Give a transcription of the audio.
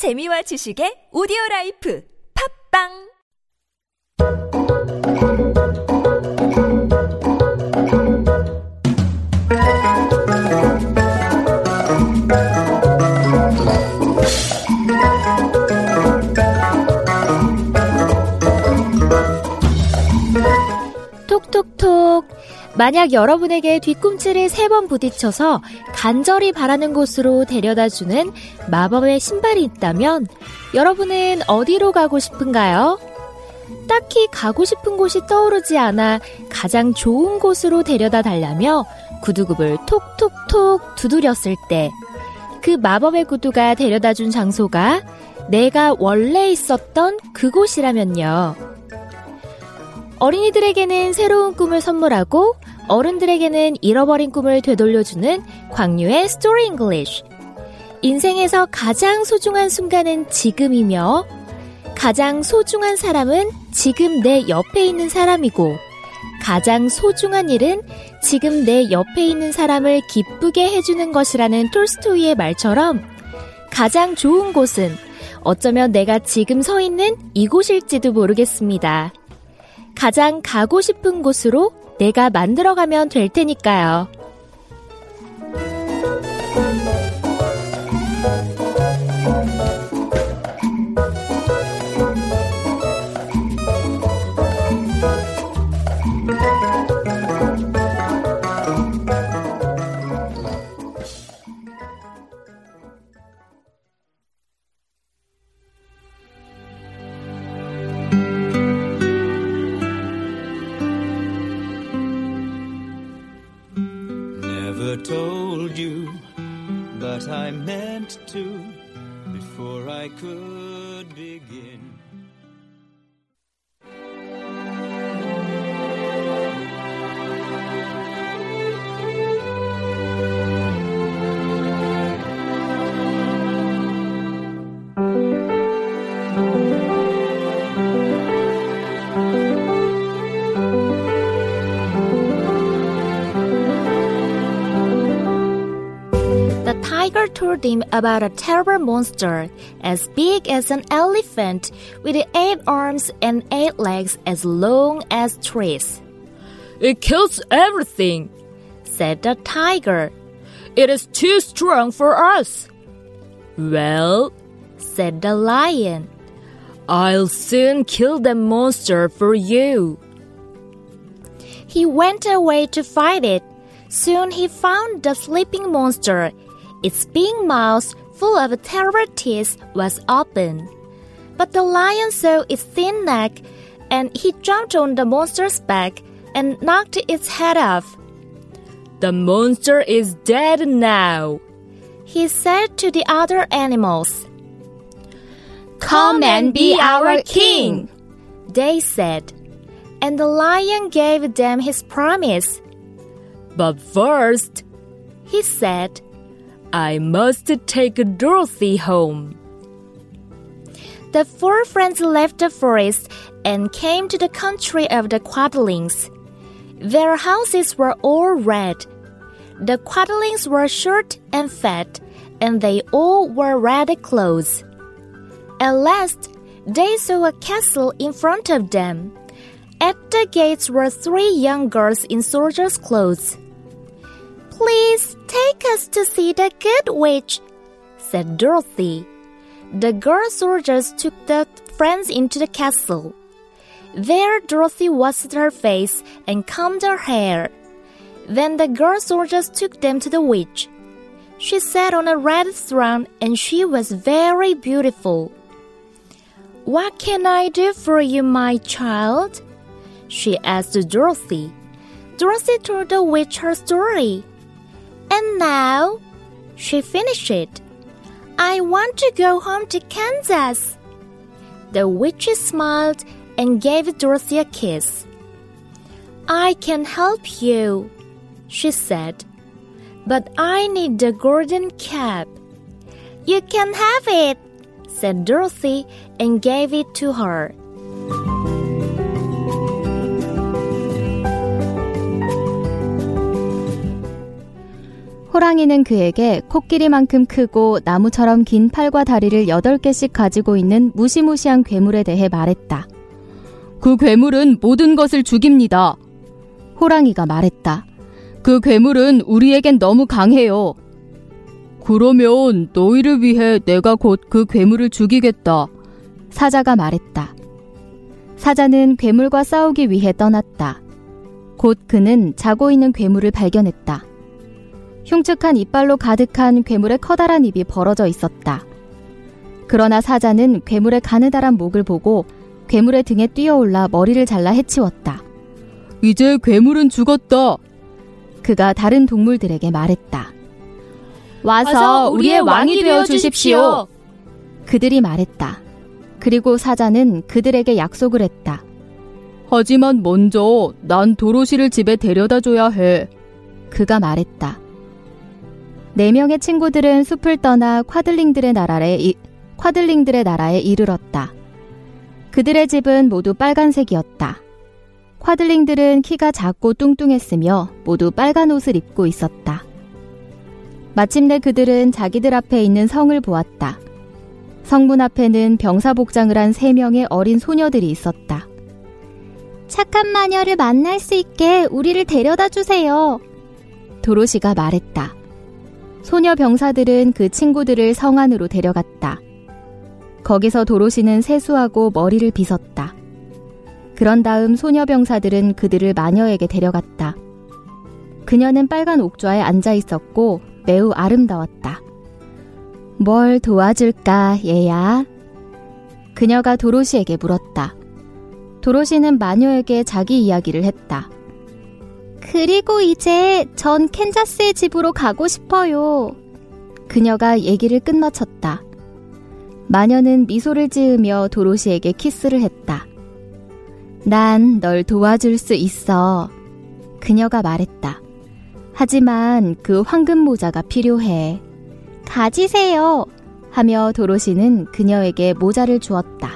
재미와 지식의 오디오 라이프. 팝빵 만약 여러분에게 뒤꿈치를 세 번 부딪혀서 간절히 바라는 곳으로 데려다 주는 마법의 신발이 있다면 여러분은 어디로 가고 싶은가요? 딱히 가고 싶은 곳이 떠오르지 않아 가장 좋은 곳으로 데려다 달라며 구두굽을 톡톡톡 두드렸을 때 그 마법의 구두가 데려다 준 장소가 내가 원래 있었던 그곳이라면요. 어린이들에게는 새로운 꿈을 선물하고 어른들에게는 잃어버린 꿈을 되돌려주는 광유의 Story English. 인생에서 가장 소중한 순간은 지금이며 가장 소중한 사람은 지금 내 옆에 있는 사람이고 가장 소중한 일은 지금 내 옆에 있는 사람을 기쁘게 해주는 것이라는 톨스토이의 말처럼 가장 좋은 곳은 어쩌면 내가 지금 서 있는 이곳일지도 모르겠습니다. 가장 가고 싶은 곳으로 내가 만들어가면 될 테니까요. But I meant to before I could begin. Tiger told him about a terrible monster as big as an elephant with eight arms and eight legs as long as trees. It kills everything. Said the tiger. It is too strong for us. Well, Said the lion. I'll soon kill the monster for you. He went away to fight it. Soon he found the sleeping monster. Its big mouth, full of terrible teeth, was open. But the lion saw its thin neck, and he jumped on the monster's back and knocked its head off. The monster is dead now. He said to the other animals, Come and be our king. They said, and the lion gave them his promise. But first, He said, I must take Dorothy home. The four friends left the forest and came to the country of the Quadlings. Their houses were all red. The Quadlings were short and fat, and they all wore red clothes. At last, they saw a castle in front of them. At the gates were three young girls in soldiers' clothes. Please take us to see the good witch, said Dorothy. The girl soldiers took the friends into the castle. There Dorothy washed her face and combed her hair. Then the girl soldiers took them to the witch. She sat on a red throne and she was very beautiful. What can I do for you, my child? She asked Dorothy. Dorothy told the witch her story. And now, she finished it. I want to go home to Kansas. The witch smiled and gave Dorothy a kiss. I can help you, she said, but I need the golden cap. You can have it, said Dorothy and gave it to her. 호랑이는 그에게 코끼리만큼 크고 나무처럼 긴 팔과 다리를 8개씩 가지고 있는 무시무시한 괴물에 대해 말했다. 그 괴물은 모든 것을 죽입니다. 호랑이가 말했다. 그 괴물은 우리에겐 너무 강해요. 그러면 너희를 위해 내가 곧 그 괴물을 죽이겠다. 사자가 말했다. 사자는 괴물과 싸우기 위해 떠났다. 곧 그는 자고 있는 괴물을 발견했다. 흉측한 이빨로 가득한 괴물의 커다란 입이 벌어져 있었다. 그러나 사자는 괴물의 가느다란 목을 보고 괴물의 등에 뛰어올라 머리를 잘라 해치웠다. 이제 괴물은 죽었다. 그가 다른 동물들에게 말했다. 와서, 우리의 왕이 되어 주십시오. 그들이 말했다. 그리고 사자는 그들에게 약속을 했다. 하지만 먼저 난 도로시를 집에 데려다 줘야 해. 그가 말했다. 네 명의 친구들은 숲을 떠나 콰들링들의 나라에 이, 콰들링들의 나라에 이르렀다. 그들의 집은 모두 빨간색이었다. 콰들링들은 키가 작고 뚱뚱했으며 모두 빨간 옷을 입고 있었다. 마침내 그들은 자기들 앞에 있는 성을 보았다. 성문 앞에는 병사복장을 한 세 명의 어린 소녀들이 있었다. 착한 마녀를 만날 수 있게 우리를 데려다 주세요. 도로시가 말했다. 소녀 병사들은 그 친구들을 성 안으로 데려갔다. 거기서 도로시는 세수하고 머리를 빗었다. 그런 다음 소녀 병사들은 그들을 마녀에게 데려갔다. 그녀는 빨간 옥좌에 앉아 있었고 매우 아름다웠다. 뭘 도와줄까, 얘야? 그녀가 도로시에게 물었다. 도로시는 마녀에게 자기 이야기를 했다. 그리고 이제 전 캔자스의 집으로 가고 싶어요. 그녀가 얘기를 끝마쳤다. 마녀는 미소를 지으며 도로시에게 키스를 했다. 난 널 도와줄 수 있어. 그녀가 말했다. 하지만 그 황금 모자가 필요해. 가지세요. 하며 도로시는 그녀에게 모자를 주었다.